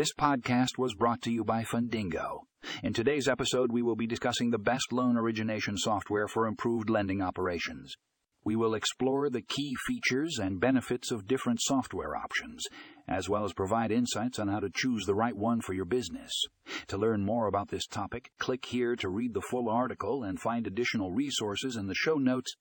This podcast was brought to you by Fundingo. In today's episode, we will be discussing the best loan origination software for improved lending operations. We will explore the key features and benefits of different software options, as well as provide insights on how to choose the right one for your business. To learn more about this topic, click here to read the full article and find additional resources in the show notes